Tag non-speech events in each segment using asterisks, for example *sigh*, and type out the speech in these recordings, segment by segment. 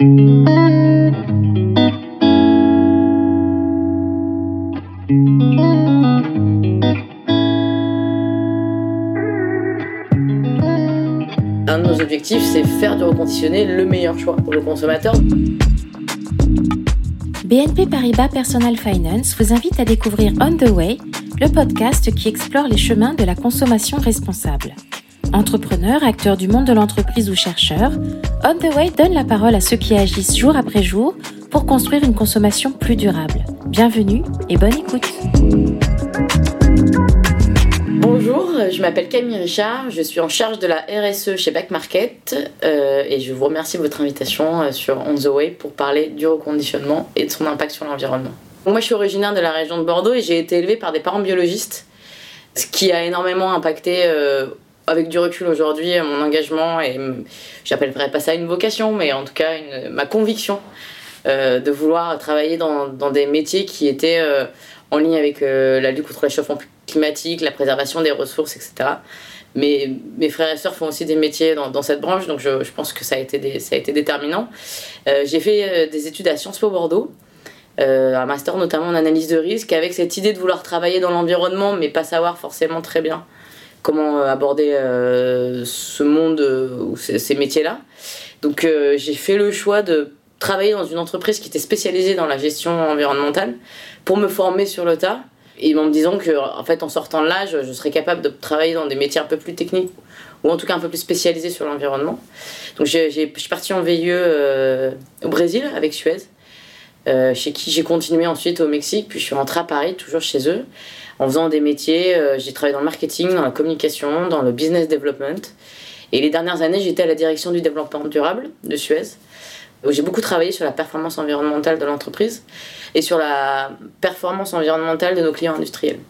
Un de nos objectifs, c'est faire du reconditionné le meilleur choix pour le consommateur. BNP Paribas Personal Finance vous invite à découvrir On the Way, le podcast qui explore les chemins de la consommation responsable. Entrepreneurs, acteurs du monde de l'entreprise ou chercheurs, On the Way donne la parole à ceux qui agissent jour après jour pour construire une consommation plus durable. Bienvenue et bonne écoute. Bonjour, je m'appelle Camille Richard, je suis en charge de la RSE chez Back Market euh, et je vous remercie de votre invitation euh, sur On the Way pour parler du reconditionnement et de son impact sur l'environnement. Moi je suis originaire de la région de Bordeaux et j'ai été élevée par des parents biologistes, ce qui a énormément impacté euh, avec du recul aujourd'hui mon engagement et j'appellerais pas ça une vocation mais en tout cas ma conviction de vouloir travailler dans, des métiers qui étaient en ligne avec la lutte contre le réchauffement climatique, la préservation des ressources, etc. Mais mes frères et sœurs font aussi des métiers dans, cette branche, donc je, pense que ça a été, ça a été déterminant. Euh, j'ai fait euh, des études à Sciences Po Bordeaux, euh, un master notamment en analyse de risque, avec cette idée de vouloir travailler dans l'environnement, mais pas savoir forcément très bien comment aborder ce monde ou ces, métiers-là. Donc j'ai fait le choix de travailler dans une entreprise qui était spécialisée dans la gestion environnementale pour me former sur le tas et en me disant que, en fait, en sortant de là, je, serais capable de travailler dans des métiers un peu plus techniques ou en tout cas un peu plus spécialisés sur l'environnement. Donc, je suis partie en VIE euh, au Brésil avec Suez, euh, chez qui j'ai continué ensuite au Mexique, puis je suis rentrée à Paris, toujours chez eux, en faisant des métiers. Euh, j'ai travaillé dans le marketing, dans la communication, dans le business development. Et les dernières années, j'étais à la direction du développement durable de Suez où j'ai beaucoup travaillé sur la performance environnementale de l'entreprise et sur la performance environnementale de nos clients industriels.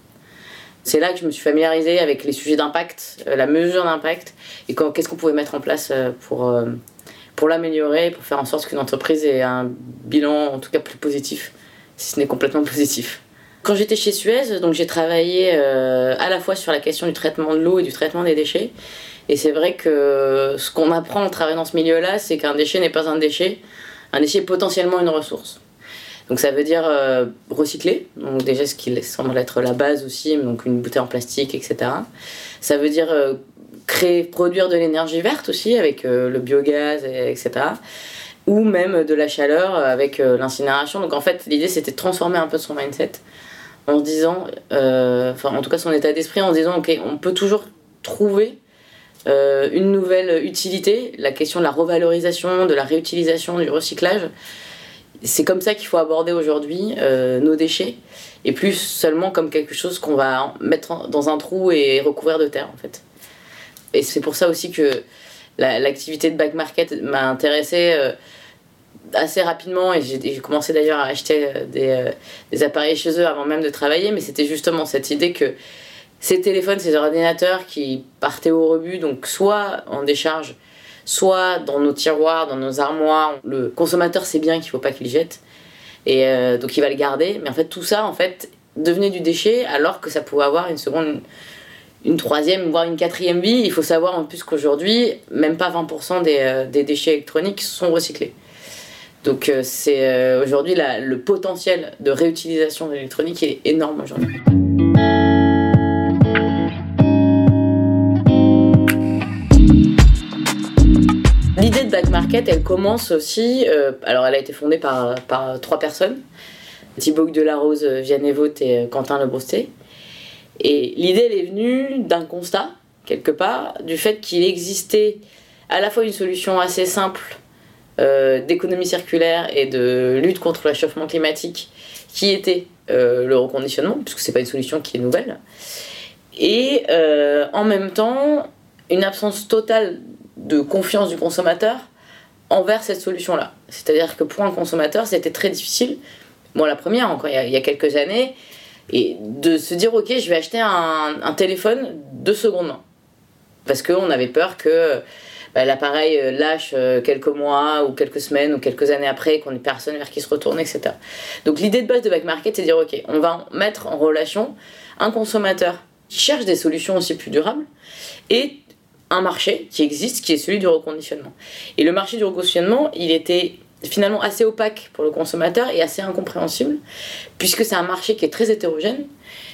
C'est là que je me suis familiarisée avec les sujets d'impact, euh, la mesure d'impact et qu'est-ce qu'on pouvait mettre en place euh, pour, pour l'améliorer, pour faire en sorte qu'une entreprise ait un bilan en tout cas plus positif, si ce n'est complètement positif. Quand j'étais chez Suez, donc j'ai travaillé à la fois sur la question du traitement de l'eau et du traitement des déchets, et c'est vrai que ce qu'on apprend en travaillant dans ce milieu-là, c'est qu'un déchet n'est pas un déchet. Un déchet est potentiellement une ressource. Donc ça veut dire euh, recycler, donc déjà ce qui semble être la base aussi, donc une bouteille en plastique, etc. Ça veut dire euh, créer, produire de l'énergie verte aussi avec euh, le biogaz, etc. Ou même de la chaleur avec l'incinération. Donc en fait l'idée c'était de transformer un peu son mindset en se disant, enfin en tout cas son état d'esprit en se disant ok on peut toujours trouver euh, une nouvelle utilité, la question de la revalorisation, de la réutilisation, du recyclage. C'est comme ça qu'il faut aborder aujourd'hui euh, nos déchets, et plus seulement comme quelque chose qu'on va mettre dans un trou et recouvrir de terre en fait. Et c'est pour ça aussi que l'activité de back market m'a intéressée euh, assez rapidement et j'ai commencé d'ailleurs à acheter des, des, appareils chez eux avant même de travailler, mais c'était justement cette idée que ces téléphones, ces ordinateurs qui partaient au rebut, donc soit en décharge, soit dans nos tiroirs, dans nos armoires. Le consommateur sait bien qu'il ne faut pas qu'il jette, et euh, donc il va le garder. Mais en fait, tout ça, en fait, devenait du déchet alors que ça pouvait avoir une seconde, une troisième, voire une quatrième vie. Il faut savoir en plus qu'aujourd'hui, même pas 20% des, euh, des, déchets électroniques sont recyclés. Donc euh, c'est aujourd'hui le potentiel de réutilisation de l'électronique est énorme aujourd'hui. L'idée de Back Market, elle commence aussi. Euh, alors, elle a été fondée par, par trois personnes Thibaut Delarose, Vianney Vaut et euh, Quentin Lebrosté. Et l'idée, elle est venue d'un constat, quelque part, du fait qu'il existait à la fois une solution assez simple euh, d'économie circulaire et de lutte contre le réchauffement climatique, qui était le reconditionnement, puisque c'est pas une solution qui est nouvelle, et en même temps une absence totale de confiance du consommateur envers cette solution-là. C'est-à-dire que pour un consommateur, c'était très difficile, moi la première encore il y, a, quelques années, et de se dire ok, je vais acheter un, téléphone de seconde main. Parce qu'on avait peur que l'appareil euh, lâche euh, quelques mois ou quelques semaines ou quelques années après, qu'on ait personne vers qui se retourne, etc. Donc l'idée de base de Back Market, c'est de dire ok, on va mettre en relation un consommateur qui cherche des solutions aussi plus durables un marché qui existe, qui est celui du reconditionnement. Et le marché du reconditionnement, il était finalement assez opaque pour le consommateur et assez incompréhensible, puisque c'est un marché qui est très hétérogène.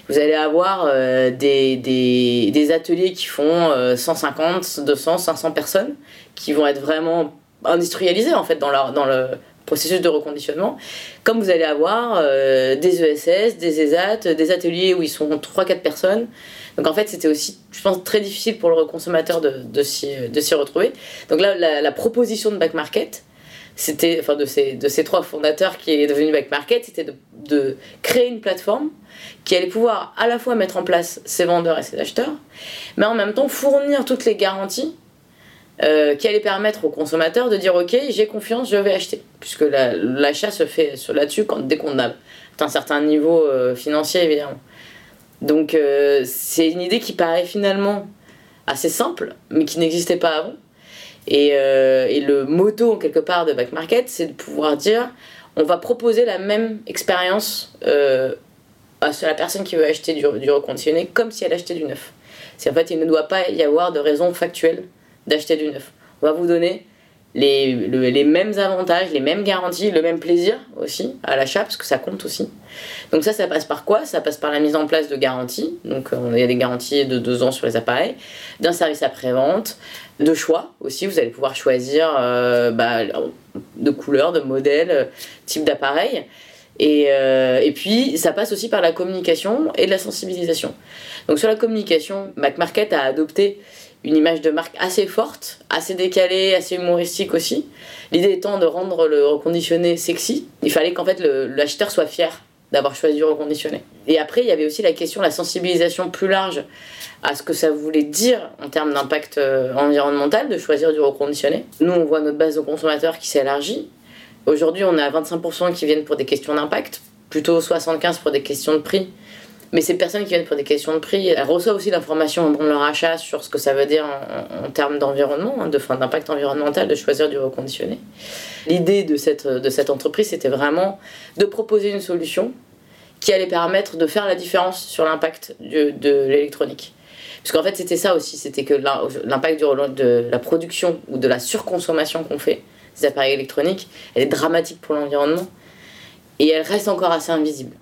Vous allez avoir euh, des, des, ateliers qui font 150, 200, 500 personnes, qui vont être vraiment industrialisés en fait dans, leur, dans le processus de reconditionnement, comme vous allez avoir euh, des ESS, des ESAT, des ateliers où ils sont 3-4 personnes. Donc en fait, c'était aussi, je pense, très difficile pour le consommateur de, de s'y retrouver. Donc là, la proposition de Back Market, c'était, enfin de ces, de ces trois fondateurs qui est devenu Back Market, c'était de, créer une plateforme qui allait pouvoir à la fois mettre en place ses vendeurs et ses acheteurs, mais en même temps fournir toutes les garanties euh, qui allait permettre aux consommateurs de dire ok j'ai confiance je vais acheter. Puisque l'achat se fait là-dessus quand dès qu'on a un certain niveau euh, financier évidemment. Donc euh, c'est une idée qui paraît finalement assez simple mais qui n'existait pas avant et, et, le motto quelque part de Back Market c'est de pouvoir dire on va proposer la même expérience à la personne qui veut acheter du, reconditionné comme si elle achetait du neuf c'est en fait il ne doit pas y avoir de raison factuelle d'acheter du neuf. On va vous donner les, les, mêmes avantages, les mêmes garanties, le même plaisir aussi à l'achat, parce que ça compte aussi. Donc ça, ça passe par quoi? Ça passe par la mise en place de garanties. Donc euh, il y a des garanties de deux ans sur les appareils, d'un service après-vente, de choix aussi. Vous allez pouvoir choisir euh, bah, de couleur, de modèle, type d'appareil. Et, euh, et, puis, ça passe aussi par la communication et la sensibilisation. Donc, sur la communication, MacMarket a adopté une image de marque assez forte, assez décalée, assez humoristique aussi. L'idée étant de rendre le reconditionné sexy. Il fallait qu'en fait l'acheteur soit fier d'avoir choisi du reconditionné. Et après, il y avait aussi la question, la sensibilisation plus large à ce que ça voulait dire en termes d'impact euh, environnemental de choisir du reconditionné. Nous, on voit notre base de consommateurs qui s'élargit. Aujourd'hui, on a 25% qui viennent pour des questions d'impact, plutôt 75% pour des questions de prix. Mais ces personnes qui viennent pour des questions de prix, elles reçoivent aussi l'information dans leur achat sur ce que ça veut dire en, termes d'environnement, hein, de fin d'impact environnemental, de choisir du reconditionné. L'idée de cette, de cette entreprise, c'était vraiment de proposer une solution qui allait permettre de faire la différence sur l'impact de, l'électronique. Parce qu'en fait, c'était ça aussi, c'était que l'impact de la production ou de la surconsommation qu'on fait des appareils électroniques, elle est dramatique pour l'environnement et elle reste encore assez invisible.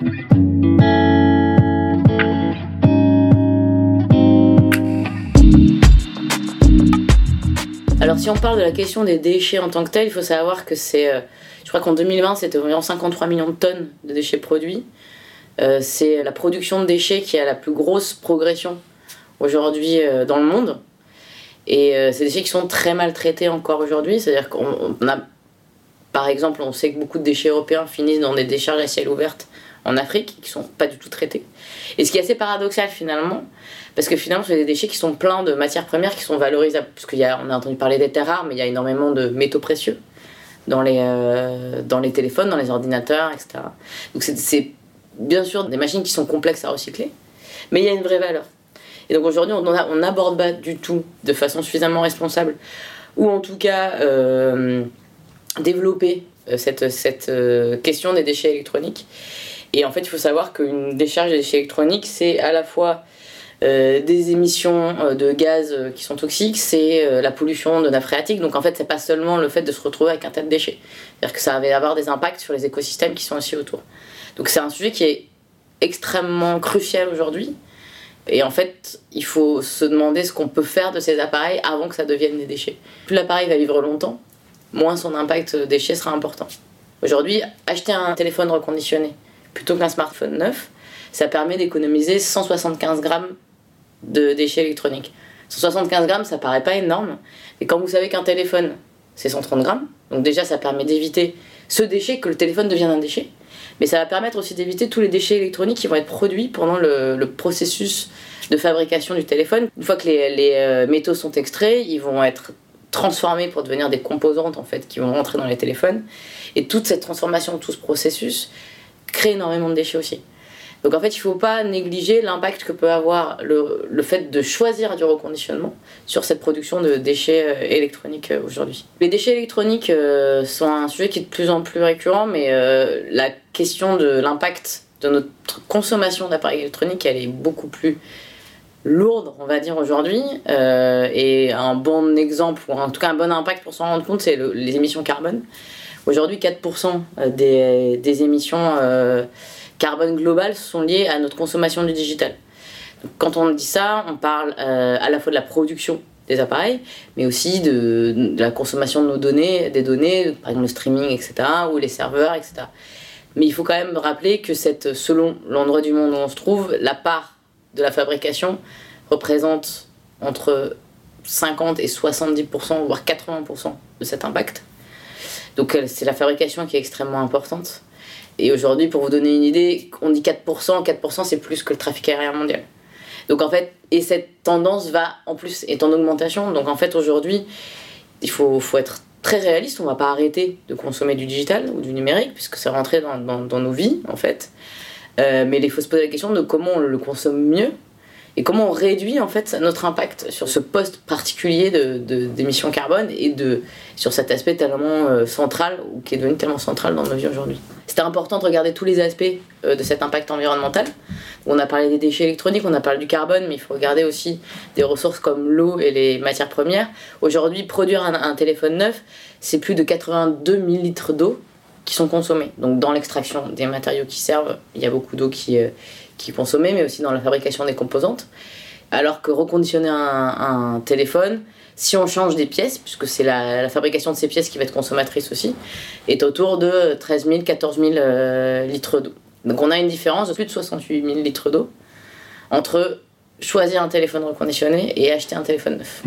Alors si on parle de la question des déchets en tant que tel, il faut savoir que c'est, euh, je crois qu'en 2020 c'était environ 53 millions de tonnes de déchets produits. Euh, c'est la production de déchets qui a la plus grosse progression aujourd'hui euh, dans le monde. Et c'est des déchets qui sont très mal traités encore aujourd'hui. C'est-à-dire qu'on a, par exemple, on sait que beaucoup de déchets européens finissent dans des décharges à ciel ouvert en Afrique qui sont pas du tout traités. Et ce qui est assez paradoxal finalement, parce que finalement, c'est des déchets qui sont pleins de matières premières qui sont valorisables. Parce qu'on a, a entendu parler des terres rares, mais il y a énormément de métaux précieux dans les, euh, dans les téléphones, dans les ordinateurs, etc. Donc c'est bien sûr des machines qui sont complexes à recycler, mais il y a une vraie valeur. Et donc aujourd'hui, on n'aborde pas du tout de façon suffisamment responsable, ou en tout cas euh, développer euh, cette, cette question des déchets électroniques. Et en fait, il faut savoir qu'une décharge de déchets électroniques, c'est à la fois euh, des émissions euh, de gaz euh, qui sont toxiques, c'est la pollution de nappe phréatique. Donc en fait, c'est pas seulement le fait de se retrouver avec un tas de déchets. C'est-à-dire que ça va avoir des impacts sur les écosystèmes qui sont aussi autour. Donc c'est un sujet qui est extrêmement crucial aujourd'hui. Et en fait, il faut se demander ce qu'on peut faire de ces appareils avant que ça devienne des déchets. Plus l'appareil va vivre longtemps, moins son impact déchets sera important. Aujourd'hui, acheter un téléphone reconditionné plutôt qu'un smartphone neuf, ça permet d'économiser 175 grammes de déchets électroniques. 175 grammes, ça paraît pas énorme, mais quand vous savez qu'un téléphone, c'est 130 grammes, donc déjà ça permet d'éviter ce déchet, que le téléphone devienne un déchet, mais ça va permettre aussi d'éviter tous les déchets électroniques qui vont être produits pendant le, processus de fabrication du téléphone. Une fois que les, les euh, métaux sont extraits, ils vont être transformés pour devenir des composantes en fait qui vont rentrer dans les téléphones. Et toute cette transformation, tout ce processus crée énormément de déchets aussi. Donc en fait, il ne faut pas négliger l'impact que peut avoir le, le, fait de choisir du reconditionnement sur cette production de déchets euh, électroniques euh, aujourd'hui. Les déchets électroniques euh, sont un sujet qui est de plus en plus récurrent, mais la question de l'impact de notre consommation d'appareils électroniques, elle est beaucoup plus lourde, on va dire, aujourd'hui. et un bon exemple, ou en tout cas un bon impact pour s'en rendre compte, c'est les émissions carbone Aujourd'hui, 4% des, des émissions carbone globales sont liées à notre consommation du digital. quand on dit ça, on parle à la fois de la production des appareils, mais aussi de, la consommation de nos données, des données, par exemple le streaming, etc., ou les serveurs, etc. Mais il faut quand même rappeler que cette, selon l'endroit du monde où on se trouve, la part de la fabrication représente entre 50 et 70%, voire 80% de cet impact. Donc c'est la fabrication qui est extrêmement importante. Et aujourd'hui, pour vous donner une idée, on dit 4%, 4% c'est plus que le trafic aérien mondial. Donc en fait, et cette tendance va en plus est en augmentation. Donc en fait, aujourd'hui, il faut, faut être très réaliste. On va pas arrêter de consommer du digital ou du numérique puisque c'est rentré dans, dans, nos vies en fait. Euh, mais il faut se poser la question de comment on le consomme mieux et comment on réduit en fait notre impact sur ce poste particulier d'émissions de, de, carbone et de, sur cet aspect tellement euh, central ou qui est devenu tellement central dans nos vies aujourd'hui? C'était important de regarder tous les aspects euh, de cet impact environnemental. On a parlé des déchets électroniques, on a parlé du carbone, mais il faut regarder aussi des ressources comme l'eau et les matières premières. Aujourd'hui, produire un, téléphone neuf, c'est plus de 82 000 litres d'eau qui sont consommés. Donc dans l'extraction des matériaux qui servent, il y a beaucoup d'eau qui, euh, qui est consommée, mais aussi dans la fabrication des composantes. Alors que reconditionner un, téléphone, si on change des pièces, puisque c'est la, fabrication de ces pièces qui va être consommatrice aussi, est autour de 13 000, 14 000 euh, litres d'eau. Donc on a une différence de plus de 68 000 litres d'eau entre choisir un téléphone reconditionné et acheter un téléphone neuf.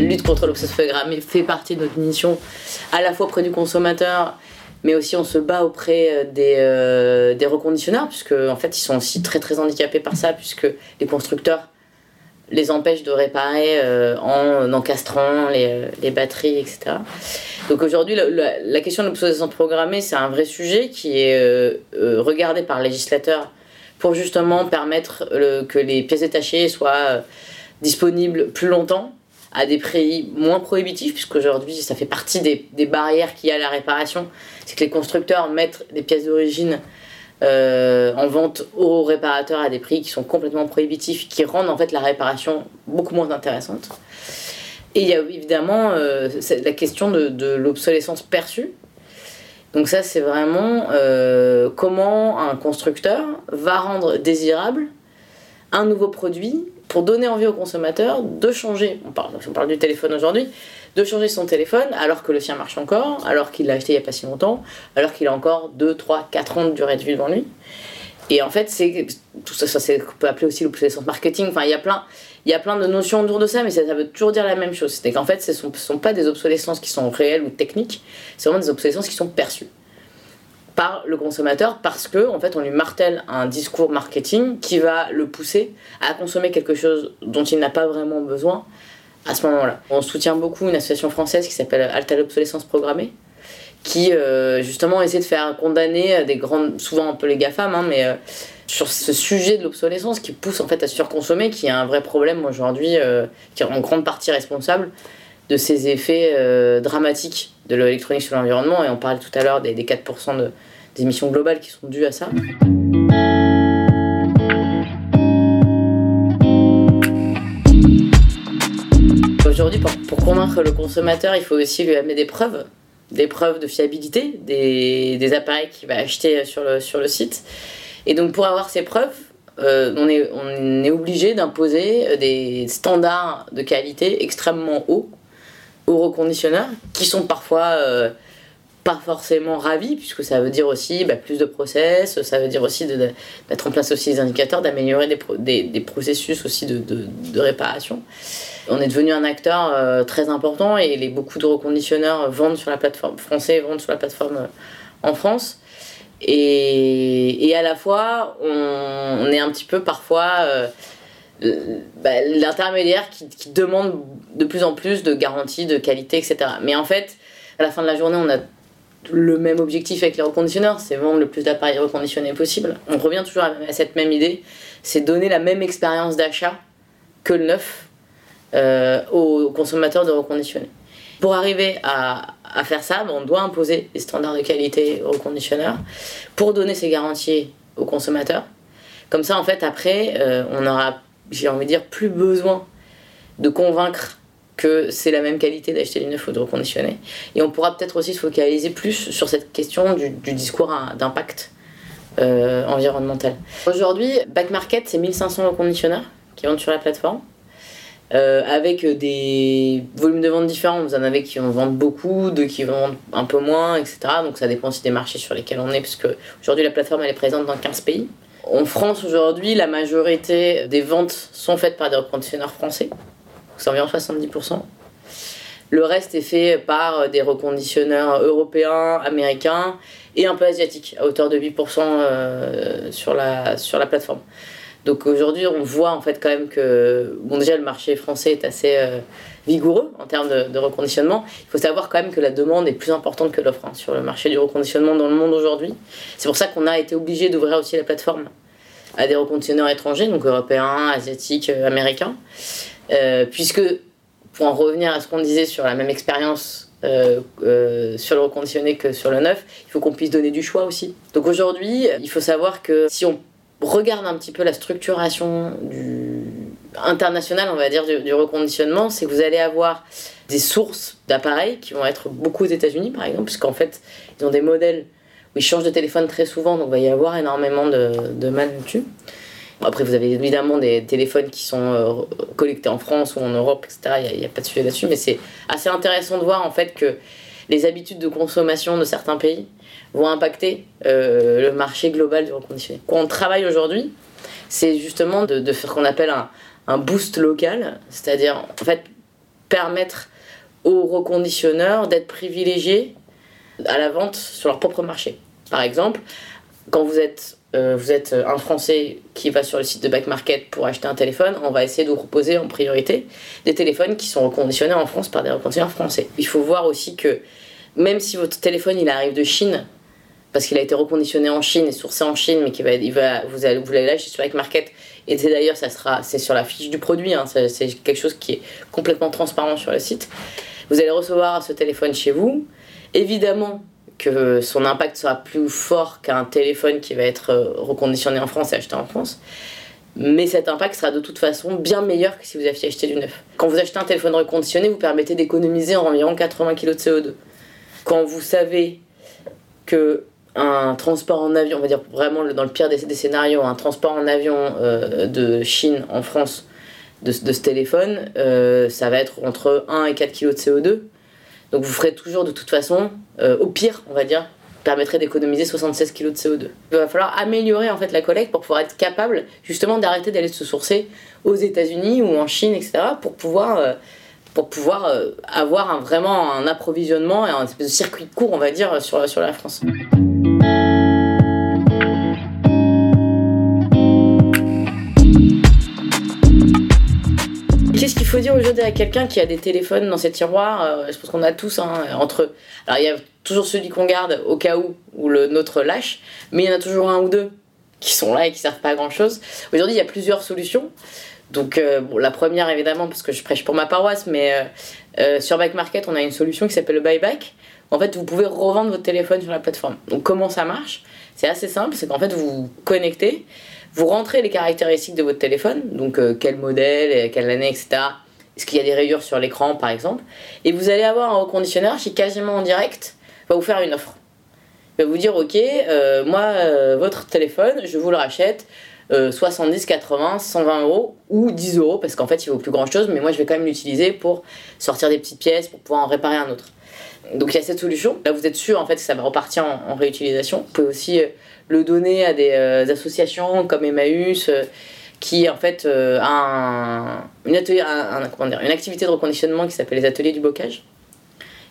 La lutte contre l'obsessogramme fait partie de notre mission, à la fois auprès du consommateur, mais aussi on se bat auprès euh, des, euh, des reconditionneurs, puisque en fait ils sont aussi très très handicapés par ça, puisque les constructeurs les empêchent de réparer euh, en encastrant les, les, batteries, etc. Donc aujourd'hui, la, la, la, question de l'obsolescence programmée, c'est un vrai sujet qui est regardé par le législateur pour justement permettre que les pièces détachées soient disponibles plus longtemps à des prix moins prohibitifs, puisqu'aujourd'hui, ça fait partie des, barrières qu'il y a à la réparation. C'est que les constructeurs mettent des pièces d'origine euh, en vente aux réparateurs à des prix qui sont complètement prohibitifs, qui rendent en fait la réparation beaucoup moins intéressante. Et il y a évidemment euh, la question de, de l'obsolescence perçue. Donc ça, c'est vraiment euh, comment un constructeur va rendre désirable un nouveau produit pour donner envie au consommateur de changer. On parle, du téléphone aujourd'hui, de changer son téléphone alors que le sien marche encore, alors qu'il l'a acheté il n'y a pas si longtemps, alors qu'il a encore 2, 3, 4 ans de durée de vie devant lui. Et en fait, c'est tout ça, ça c'est, on peut appeler aussi l'obsolescence marketing. Enfin, il y a plein, il y a plein de notions autour de ça, mais ça, ça veut toujours dire la même chose. C'est qu'en fait, ce ne sont, sont, pas des obsolescences qui sont réelles ou techniques, c'est vraiment des obsolescences qui sont perçues par le consommateur parce que en fait on lui martèle un discours marketing qui va le pousser à consommer quelque chose dont il n'a pas vraiment besoin à ce moment-là. On soutient beaucoup une association française qui s'appelle Alta l'obsolescence programmée qui euh, justement essaie de faire condamner des grandes souvent un peu les GAFAM hein, mais euh, sur ce sujet de l'obsolescence qui pousse en fait à surconsommer qui est un vrai problème aujourd'hui euh, qui est en grande partie responsable de ces effets euh, dramatiques de l'électronique sur l'environnement et on parlait tout à l'heure des, des 4% de, des émissions globales qui sont dues à ça. Aujourd'hui, pour, pour, convaincre le consommateur, il faut aussi lui amener des preuves, des preuves de fiabilité des, des appareils qu'il va acheter sur le, sur le site. Et donc pour avoir ces preuves, euh, on, est, on est obligé d'imposer des standards de qualité extrêmement hauts aux reconditionneurs qui sont parfois euh, pas forcément ravis puisque ça veut dire aussi bah, plus de process, ça veut dire aussi de, mettre en place aussi des indicateurs, d'améliorer des, pro des, des, processus aussi de, réparation. On est devenu un acteur euh, très important et beaucoup de reconditionneurs vendent sur la plateforme français vendent sur la plateforme euh, en France. Et, à la fois, on, est un petit peu parfois bah, l'intermédiaire qui, demande de plus en plus de garanties, de qualité, etc. Mais en fait, à la fin de la journée, on a le même objectif avec les reconditionneurs, c'est vendre le plus d'appareils reconditionnés possible. On revient toujours à, cette même idée, c'est donner la même expérience d'achat que le neuf euh, aux consommateurs de reconditionnés. Pour arriver à, faire ça, on doit imposer des standards de qualité aux reconditionneurs pour donner ces garanties aux consommateurs. Comme ça, en fait, après, euh, on aura j'ai envie de dire, plus besoin de convaincre que c'est la même qualité d'acheter du neuf ou de reconditionner. Et on pourra peut-être aussi se focaliser plus sur cette question du, discours d'impact euh, environnemental. Aujourd'hui, Back Market, c'est 1500 reconditionneurs qui vendent sur la plateforme. Euh, avec des volumes de vente différents. Vous en avez qui en vendent beaucoup, d'autres qui vendent un peu moins, etc. Donc ça dépend aussi des marchés sur lesquels on est, puisque aujourd'hui la plateforme elle est présente dans 15 pays. En France aujourd'hui, la majorité des ventes sont faites par des reconditionneurs français, c'est environ 70%. Le reste est fait par des reconditionneurs européens, américains et un peu asiatiques, à hauteur de 8% euh, sur, la, sur la plateforme. Donc aujourd'hui, on voit en fait quand même que, bon, déjà le marché français est assez euh, vigoureux en termes de, reconditionnement. Il faut savoir quand même que la demande est plus importante que l'offre hein, sur le marché du reconditionnement dans le monde aujourd'hui. C'est pour ça qu'on a été obligé d'ouvrir aussi la plateforme à des reconditionneurs étrangers, donc européens, asiatiques, euh, américains. Euh, puisque, pour en revenir à ce qu'on disait sur la même expérience sur le reconditionné que sur le neuf, il faut qu'on puisse donner du choix aussi. Donc aujourd'hui, il faut savoir que si on regarde un petit peu la structuration du international, on va dire, du, reconditionnement, c'est que vous allez avoir des sources d'appareils qui vont être beaucoup aux États-Unis, par exemple, puisqu'en fait, ils ont des modèles où ils changent de téléphone très souvent, donc il va y avoir énormément de, de mal. Après, vous avez évidemment des téléphones qui sont euh, collectés en France ou en Europe, etc. Il n'y a, a, pas de sujet là-dessus, mais c'est assez intéressant de voir en fait que les habitudes de consommation de certains pays vont impacter euh, le marché global du reconditionné. Quand on travaille aujourd'hui, c'est justement de, de, faire ce qu'on appelle un, un, boost local, c'est-à-dire en fait permettre aux reconditionneurs d'être privilégiés à la vente sur leur propre marché. Par exemple, quand vous êtes, euh, un Français qui va sur le site de Back Market pour acheter un téléphone, on va essayer de vous proposer en priorité des téléphones qui sont reconditionnés en France par des reconditionneurs français. Il faut voir aussi que même si votre téléphone il arrive de Chine, parce qu'il a été reconditionné en Chine et sourcé en Chine, mais qui va, il va, vous allez, vous sur Avec Market. Et d'ailleurs, ça sera, c'est sur la fiche du produit, hein, c'est quelque chose qui est complètement transparent sur le site. Vous allez recevoir ce téléphone chez vous. Évidemment que son impact sera plus fort qu'un téléphone qui va être euh, reconditionné en France et acheté en France. Mais cet impact sera de toute façon bien meilleur que si vous aviez acheté du neuf. Quand vous achetez un téléphone reconditionné, vous permettez d'économiser environ 80 kg de CO2. Quand vous savez que un transport en avion, on va dire vraiment dans le pire des, scénarios, un transport en avion euh, de Chine en France de, ce téléphone, euh, ça va être entre 1 et 4 kg de CO2. Donc vous ferez toujours de toute façon, euh, au pire, on va dire, permettrait d'économiser 76 kg de CO2. Il va falloir améliorer en fait la collecte pour pouvoir être capable justement d'arrêter d'aller se sourcer aux États-Unis ou en Chine, etc. pour pouvoir pour pouvoir avoir un, vraiment un approvisionnement et un circuit court, on va dire, sur, sur la France. Faut dire aujourd'hui à quelqu'un qui a des téléphones dans ses tiroirs euh, Je pense qu'on a tous hein, entre. Alors il y a toujours celui qu'on garde au cas où ou le nôtre lâche, mais il y en a toujours un ou deux qui sont là et qui servent pas à grand chose. Aujourd'hui, il y a plusieurs solutions. Donc euh, la première évidemment parce que je prêche pour ma paroisse, mais euh, sur Back Market, on a une solution qui s'appelle le buyback. En fait, vous pouvez revendre votre téléphone sur la plateforme. Donc comment ça marche? C'est assez simple, c'est qu'en fait vous vous connectez, vous rentrez les caractéristiques de votre téléphone, donc euh, quel modèle, euh, quelle année, etc. Est-ce qu'il y a des rayures sur l'écran, par exemple? Et vous allez avoir un reconditionneur qui, quasiment en direct, va vous faire une offre. Il va vous dire, ok, euh, moi, votre téléphone, je vous le rachète 70, 80, 120 euros ou 10 euros, parce qu'en fait, il vaut plus grand-chose, mais moi, je vais quand même l'utiliser pour sortir des petites pièces, pour pouvoir en réparer un autre. Donc il y a cette solution. Là, vous êtes sûr en fait que ça va repartir en, réutilisation. Vous pouvez aussi le donner à des euh, associations comme Emmaüs euh, qui en fait euh, a une, atelier, une activité de reconditionnement qui s'appelle les ateliers du bocage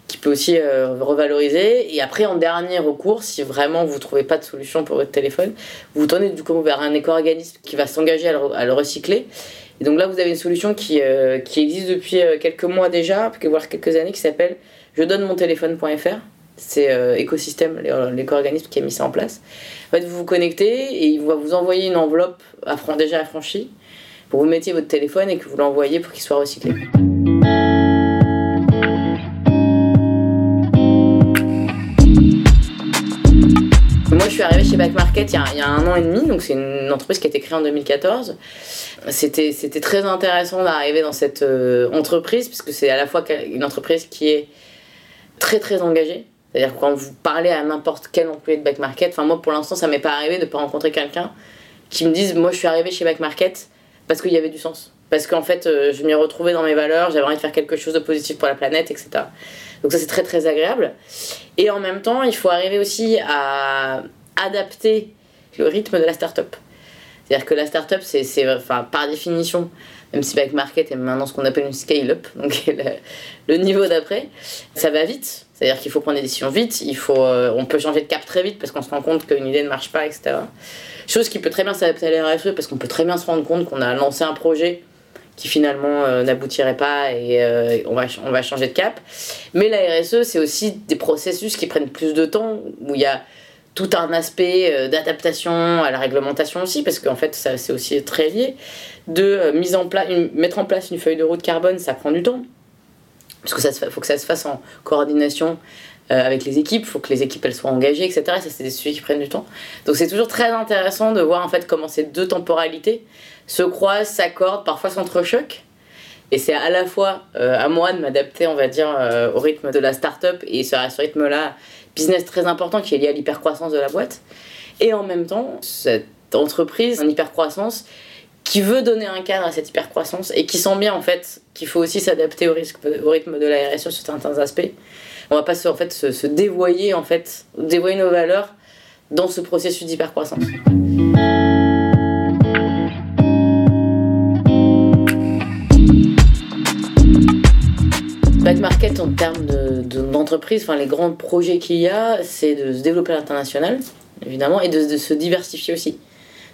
qui peut aussi revaloriser. Et après en dernier recours si vraiment vous trouvez pas de solution pour votre téléphone vous tournez du coup vers un éco-organisme qui va s'engager à, le recycler. Et donc là vous avez une solution qui, qui existe depuis quelques mois déjà voire quelques années qui s'appelle je donne mon téléphone.fr c'est euh, écosystème, l'éco-organisme qui a mis ça en place. En fait, vous vous connectez et il va vous envoyer une enveloppe déjà affranchie pour que vous mettiez votre téléphone et que vous l'envoyez pour qu'il soit recyclé. Moi, je suis arrivée chez Back Market il y, a, un an et demi, donc c'est une entreprise qui a été créée en 2014. C'était, c'était très intéressant d'arriver dans cette euh, entreprise, puisque c'est à la fois une entreprise qui est très très engagée. C'est-à-dire quand vous parlez à n'importe quel employé de Back Market, enfin moi pour l'instant ça m'est pas arrivé de pas rencontrer quelqu'un qui me dise moi je suis arrivé chez Back Market parce qu'il y avait du sens. Parce qu'en fait euh, je m'y retrouvais dans mes valeurs, j'avais envie de faire quelque chose de positif pour la planète, etc. Donc ça c'est très très agréable. Et en même temps il faut arriver aussi à adapter le rythme de la start-up. C'est-à-dire que la start-up, c'est, enfin, par définition, même si Back Market est maintenant ce qu'on appelle une scale-up, donc *laughs* le niveau d'après, ça va vite. C'est-à-dire qu'il faut prendre des décisions vite, il faut, euh, on peut changer de cap très vite parce qu'on se rend compte qu'une idée ne marche pas, etc. Chose qui peut très bien s'adapter à l'RSE parce qu'on peut très bien se rendre compte qu'on a lancé un projet qui finalement euh, n'aboutirait pas et euh, on, va, on va changer de cap. Mais la RSE, c'est aussi des processus qui prennent plus de temps, où il y a tout un aspect d'adaptation à la réglementation aussi, parce qu'en fait, ça c'est aussi très lié. De mise en place, mettre en place une feuille de route carbone, ça prend du temps parce que ça faut que ça se fasse en coordination euh, avec les équipes, faut que les équipes elles soient engagées, etc. ça, c'est des sujets qui prennent du temps. Donc, c'est toujours très intéressant de voir en fait comment ces deux temporalités se croisent, s'accordent, parfois s'entrechoquent. Et c'est à la fois euh, à moi de m'adapter, on va dire, euh, au rythme de la start-up et sur ce rythme-là, business très important qui est lié à l'hypercroissance de la boîte. Et en même temps, cette entreprise en hypercroissance qui veut donner un cadre à cette hypercroissance et qui sent bien en fait qu'il faut aussi s'adapter au, risque, au rythme de la sur certains aspects. On va pas se, en fait, se, dévoyer en fait, nos valeurs dans ce processus d'hypercroissance. Back Market en termes d'entreprise, de, enfin les grands projets qu'il y a, c'est de se développer à l'international, évidemment, et de se diversifier aussi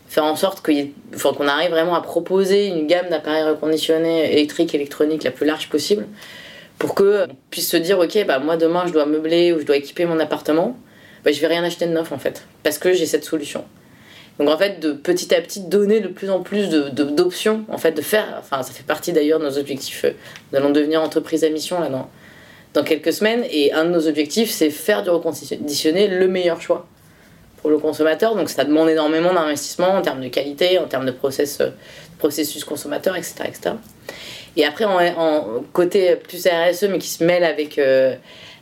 faire en sorte qu'on arrive vraiment à proposer une gamme d'appareils reconditionnés électriques électroniques la plus large possible pour qu'on puisse se dire ok bah moi demain je dois meubler ou je dois équiper mon appartement bah, je vais rien acheter de neuf en fait parce que j'ai cette solution. Donc en fait de petit à petit donner de plus en plus d'options de, en fait de faire enfin ça fait partie d'ailleurs de nos objectifs nous allons devenir entreprise à mission là dans, dans quelques semaines. Et un de nos objectifs c'est faire du reconditionné le meilleur choix pour le consommateur. Donc ça demande énormément d'investissement en termes de qualité, en termes de process, euh, processus consommateur, etc. etc. Et après, en, côté plus RSE, mais qui se mêle avec euh,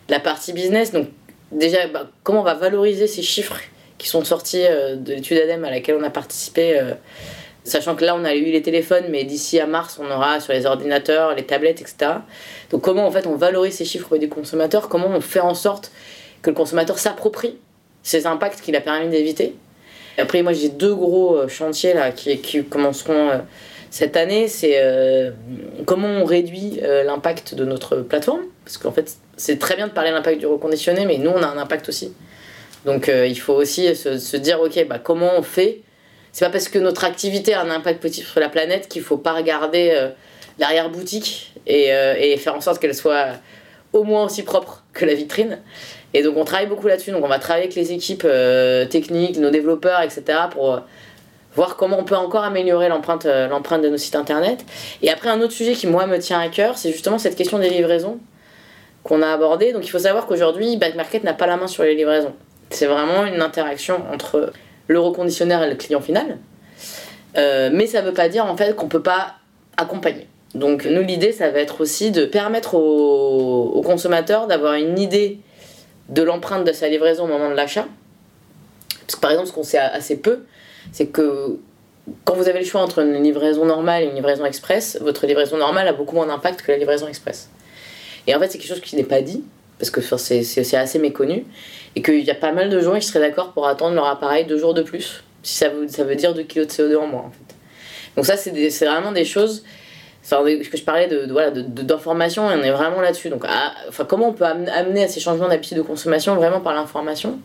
la partie business, donc déjà, bah, comment on va valoriser ces chiffres qui sont sortis euh, de l'étude ADEME à laquelle on a participé, sachant que là, on a eu les téléphones, mais d'ici à mars, on aura sur les ordinateurs, les tablettes, etc. Donc comment, en fait, on valorise ces chiffres des consommateurs, comment on fait en sorte que le consommateur s'approprie ces impacts qu'il a permis d'éviter. Après, moi, j'ai deux gros euh, chantiers là, qui, commenceront euh, cette année. C'est euh, comment on réduit l'impact de notre plateforme. Parce qu'en fait, c'est très bien de parler de l'impact du reconditionné, mais nous, on a un impact aussi. Donc, il faut aussi se, dire, OK, bah, comment on fait? C'est pas parce que notre activité a un impact positif sur la planète qu'il faut pas regarder l'arrière-boutique et, faire en sorte qu'elle soit au moins aussi propre que la vitrine. Et donc on travaille beaucoup là-dessus. Donc on va travailler avec les équipes euh, techniques, nos développeurs, etc. pour euh, voir comment on peut encore améliorer l'empreinte, euh, l'empreinte de nos sites internet. Et après un autre sujet qui moi me tient à cœur, c'est justement cette question des livraisons qu'on a abordée. Donc il faut savoir qu'aujourd'hui, Backmarket n'a pas la main sur les livraisons. C'est vraiment une interaction entre le reconditionnaire et le client final. mais ça ne veut pas dire en fait qu'on ne peut pas accompagner. Donc nous l'idée ça va être aussi de permettre aux, consommateurs d'avoir une idée de l'empreinte de sa livraison au moment de l'achat. Parce que par exemple, ce qu'on sait assez peu, c'est que quand vous avez le choix entre une livraison normale et une livraison express, votre livraison normale a beaucoup moins d'impact que la livraison express. Et en fait, c'est quelque chose qui n'est pas dit, parce que c'est assez méconnu, et qu'il y a pas mal de gens qui seraient d'accord pour attendre leur appareil deux jours de plus, si ça veut, ça veut dire 2 kg de CO2 en moins. Donc ça, c'est vraiment des choses Enfin, que je parlais de, voilà, d'information, on est vraiment là-dessus. Donc, enfin, comment on peut amener à ces changements d'habitude de consommation vraiment par l'information?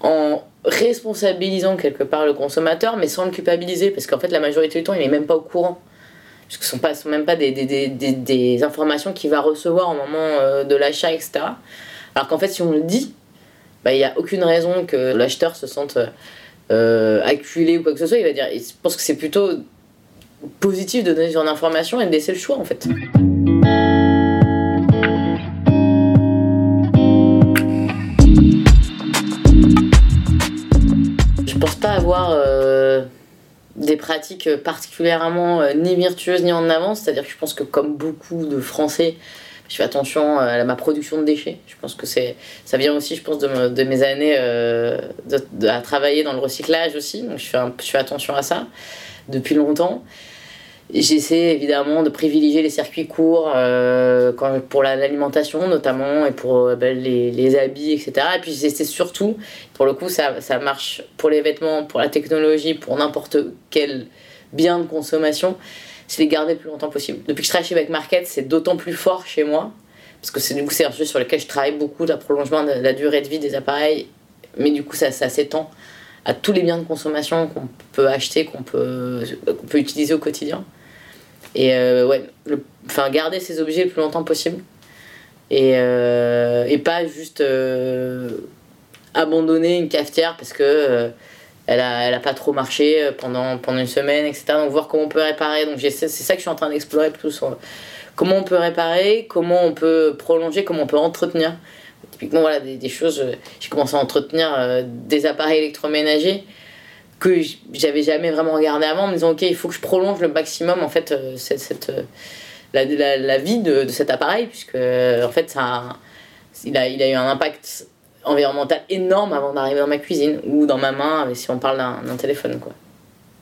En responsabilisant quelque part le consommateur, mais sans le culpabiliser, parce qu'en fait, la majorité du temps, il n'est même pas au courant. Parce que ce ne sont, sont même pas des, des, des, des informations qu'il va recevoir au moment euh, de l'achat, etc. Alors qu'en fait, si on le dit, bah, il n'y a aucune raison que l'acheteur se sente euh, acculé ou quoi que ce soit. Il va dire, je pense que c'est plutôt positif de donner une information et de laisser le choix en fait. pas avoir euh, des pratiques particulièrement euh, ni virtueuses ni en avance. C'est-à-dire que je pense que comme beaucoup de Français, je fais attention à ma production de déchets. Je pense que c'est, ça vient aussi, je pense, de, de mes années euh, à travailler dans le recyclage aussi. Donc je je fais attention à ça depuis longtemps. J'essaie évidemment de privilégier les circuits courts euh, pour l'alimentation notamment et pour euh, ben, les, les, habits, etc. Et puis j'essaie surtout, pour le coup ça, ça marche pour les vêtements, pour la technologie, pour n'importe quel bien de consommation, c'est les garder le plus longtemps possible. Depuis que je travaille chez Market, c'est d'autant plus fort chez moi, parce que c'est un sujet sur lequel je travaille beaucoup, le prolongement de la durée de vie des appareils, mais du coup ça, ça s'étend à tous les biens de consommation qu'on peut acheter, qu'on peut, qu'on peut utiliser au quotidien. Et euh, ouais, enfin, garder ces objets le plus longtemps possible. Et, euh, et pas juste euh, abandonner une cafetière parce que elle a, elle a pas trop marché pendant, pendant une semaine, etc. Donc voir comment on peut réparer. Donc c'est ça que je suis en train d'explorer sur comment on peut réparer, comment on peut prolonger, comment on peut entretenir. Typiquement, voilà, des choses. J'ai commencé à entretenir des appareils électroménagers que j'avais jamais vraiment regardé avant en me disant ok il faut que je prolonge le maximum en fait euh, cette, cette euh, la, vie de, cet appareil puisque euh, en fait ça il a, il a eu un impact environnemental énorme avant d'arriver dans ma cuisine ou dans ma main si on parle d'un téléphone quoi.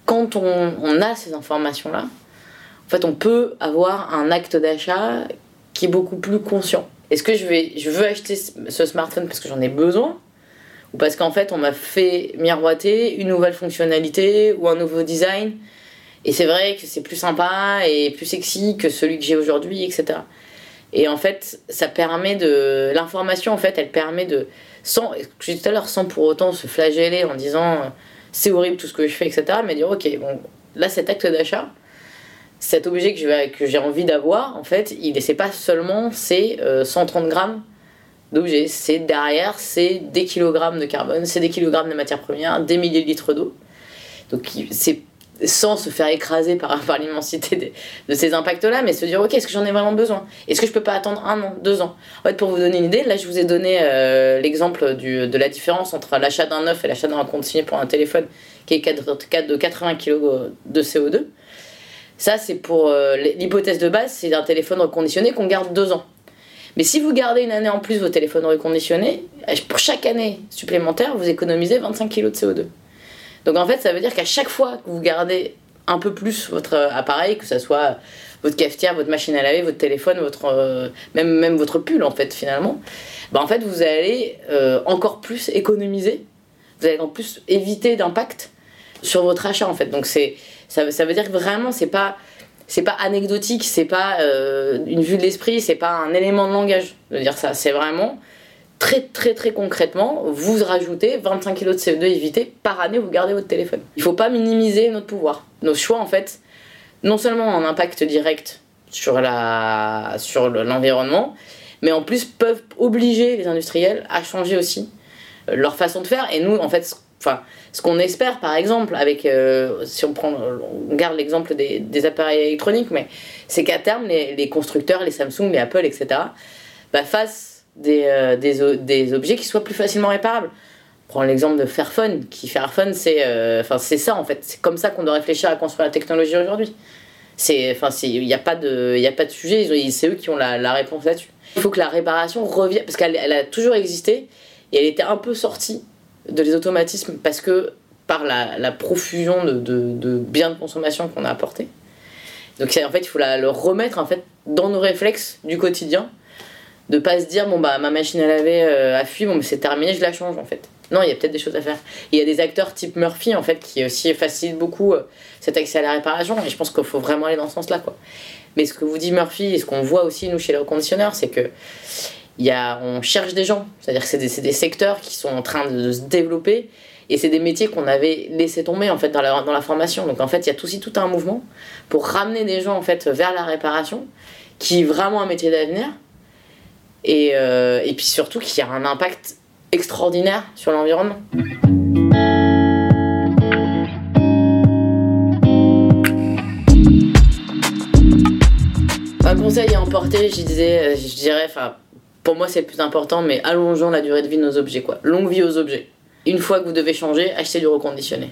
Quand on, on, a ces informations là en fait on peut avoir un acte d'achat qui est beaucoup plus conscient. Est-ce que je vais je veux acheter ce smartphone parce que j'en ai besoin ou parce qu'en fait on m'a fait miroiter une nouvelle fonctionnalité ou un nouveau design. Et c'est vrai que c'est plus sympa et plus sexy que celui que j'ai aujourd'hui etc et en fait ça permet de l'information en fait elle permet de sans je tout à l'heure sans pour autant se flageller en disant c'est horrible tout ce que je fais etc mais dire ok bon là cet acte d'achat cet objet que j'ai envie d'avoir en fait il c'est pas seulement c'est 130 grammes d'objets. C'est derrière, c'est des kilogrammes de carbone, c'est des kilogrammes de matières premières, des millilitres d'eau. Donc c'est sans se faire écraser par, *laughs* l'immensité de ces impacts-là, mais se dire ok, est-ce que j'en ai vraiment besoin? Est-ce que je peux pas attendre un an, deux ans? En fait, pour vous donner une idée, là je vous ai donné euh, l'exemple de la différence entre l'achat d'un neuf et l'achat d'un conditionné pour un téléphone qui est de 80 kg de CO2. Ça, c'est pour euh, l'hypothèse de base, c'est un téléphone reconditionné qu'on garde deux ans. Mais si vous gardez une année en plus vos téléphones reconditionnés, pour chaque année supplémentaire, vous économisez 25 kg de CO2. Donc en fait, ça veut dire qu'à chaque fois que vous gardez un peu plus votre appareil, que ce soit votre cafetière, votre machine à laver, votre téléphone, votre, euh, même, même votre pull en fait finalement, bah, en fait vous allez euh, encore plus économiser, vous allez en plus éviter d'impact sur votre achat en fait. Donc ça, ça veut dire que vraiment c'est pas c'est pas anecdotique, c'est pas euh, une vue de l'esprit, c'est pas un élément de langage de dire ça. C'est vraiment très très très concrètement, vous rajoutez 25 kg de CO2 évité par année, vous gardez votre téléphone. Il faut pas minimiser notre pouvoir. Nos choix en fait, non seulement ont un impact direct sur la sur l'environnement, mais en plus peuvent obliger les industriels à changer aussi euh, leur façon de faire. Et nous, en fait, enfin, ce qu'on espère, par exemple, avec, euh, si on, prend, on garde l'exemple des, appareils électroniques, mais c'est qu'à terme, les, constructeurs, les Samsung, les Apple, etc., bah, fassent des, euh, des, objets qui soient plus facilement réparables. Prends l'exemple de Fairphone, qui Fairphone, c'est euh, enfin ça en fait. C'est comme ça qu'on doit réfléchir à construire la technologie aujourd'hui. Il n'y a, pas de, a pas de sujet, c'est eux qui ont la, réponse là-dessus. Il faut que la réparation revienne, parce qu'elle elle a toujours existé, et elle était un peu sortie de les automatismes parce que par la, profusion de, de, biens de consommation qu'on a apportés. Donc en fait, il faut le remettre en fait dans nos réflexes du quotidien, de pas se dire bon bah ma machine à laver euh, a fui, bon mais c'est terminé, je la change en fait. Non, il y a peut-être des choses à faire. Il y a des acteurs type Murphy en fait qui aussi facilitent beaucoup euh, cet accès à la réparation et je pense qu'il faut vraiment aller dans ce sens-là quoi. Mais ce que vous dit Murphy et ce qu'on voit aussi nous chez les reconditionneurs, c'est que y a, on cherche des gens. C'est-à-dire que c'est des, des, secteurs qui sont en train de, se développer et c'est des métiers qu'on avait laissé tomber en fait dans la, formation. Donc en fait, il y a aussi tout un mouvement pour ramener des gens en fait vers la réparation, qui est vraiment un métier d'avenir et, euh, et puis surtout qui a un impact extraordinaire sur l'environnement. Un conseil à emporter, je disais, je dirais, enfin pour moi c'est le plus important, mais allongeons la durée de vie de nos objets, quoi. Longue vie aux objets. une fois que vous devez changer, achetez du reconditionné.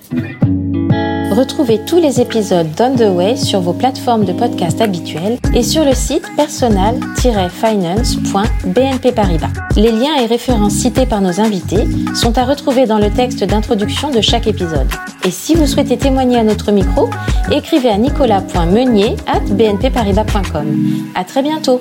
Retrouvez tous les épisodes d'On the Way sur vos plateformes de podcast habituelles et sur le site personal-finance.bnp Paribas. Les liens et références cités par nos invités sont à retrouver dans le texte d'introduction de chaque épisode. Et si vous souhaitez témoigner à notre micro, écrivez à nicolas.meunier at bnpparibas.com. À très bientôt!